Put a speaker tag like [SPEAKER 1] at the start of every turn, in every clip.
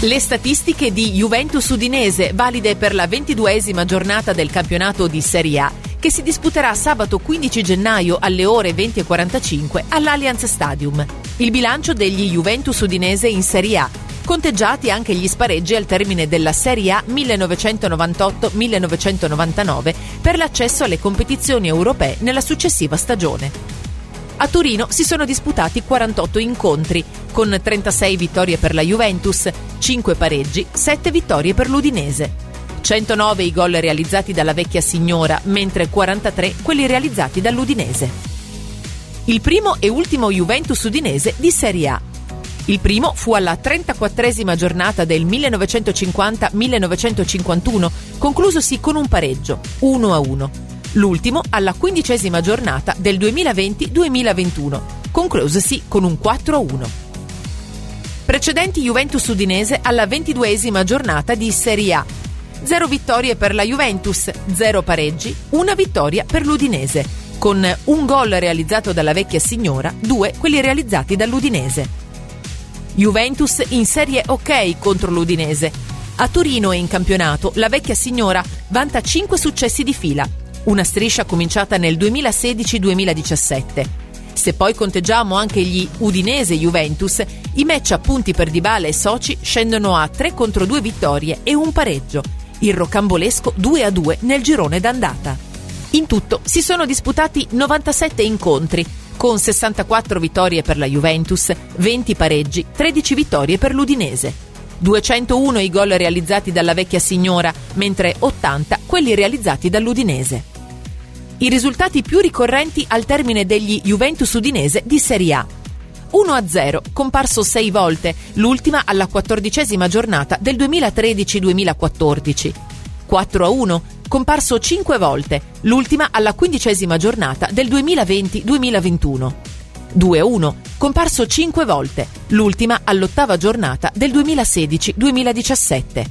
[SPEAKER 1] Le statistiche di Juventus Udinese, valide per la ventiduesima giornata del campionato di Serie A, che si disputerà sabato 15 gennaio alle ore 20.45 all'Allianz Stadium. Il bilancio degli Juventus Udinese in Serie A, conteggiati anche gli spareggi al termine della Serie A 1998-1999 per l'accesso alle competizioni europee nella successiva stagione. A Torino si sono disputati 48 incontri, con 36 vittorie per la Juventus, 5 pareggi, 7 vittorie per l'Udinese. 109 i gol realizzati dalla vecchia signora, mentre 43 quelli realizzati dall'Udinese. Il primo e ultimo Juventus Udinese di Serie A. Il primo fu alla 34esima giornata del 1950-1951, conclusosi con un pareggio, 1-1 l'ultimo alla quindicesima giornata del 2020-2021, conclusosi con un 4-1. Precedenti Juventus Udinese alla ventiduesima giornata di Serie A. Zero vittorie per la Juventus, zero pareggi, una vittoria per l'Udinese, con un gol realizzato dalla vecchia signora, due quelli realizzati dall'Udinese. Juventus in Serie OK contro l'Udinese. A Torino e in campionato la vecchia signora vanta 5 successi di fila, una striscia cominciata nel 2016-2017. Se poi conteggiamo anche gli Udinese Juventus, i match a punti per Dybala e Soci scendono a 3 contro 2 vittorie e un pareggio, il rocambolesco 2 a 2 nel girone d'andata. In tutto si sono disputati 97 incontri, con 64 vittorie per la Juventus, 20 pareggi, 13 vittorie per l'Udinese. 201 i gol realizzati dalla vecchia signora, mentre 80 quelli realizzati dall'Udinese i risultati più ricorrenti al termine degli Juventus Udinese di Serie A. 1-0, comparso sei volte, l'ultima alla quattordicesima giornata del 2013-2014. 4-1, comparso cinque volte, l'ultima alla quindicesima giornata del 2020-2021. 2-1, comparso cinque volte, l'ultima all'ottava giornata del 2016-2017.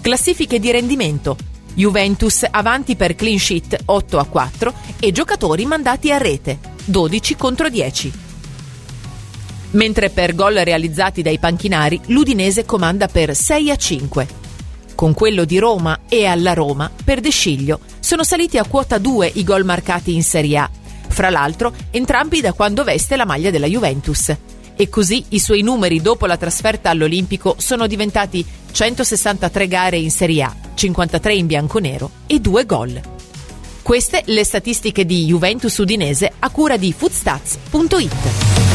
[SPEAKER 1] Classifiche di rendimento Juventus avanti per clean sheet 8 a 4 e giocatori mandati a rete 12 contro 10. Mentre per gol realizzati dai panchinari l'Udinese comanda per 6 a 5. Con quello di Roma e alla Roma, per De Sciglio, sono saliti a quota 2 i gol marcati in Serie A, fra l'altro entrambi da quando veste la maglia della Juventus e così i suoi numeri dopo la trasferta all'Olimpico sono diventati 163 gare in Serie A, 53 in bianconero e 2 gol. Queste le statistiche di Juventus Udinese a cura di footstats.it.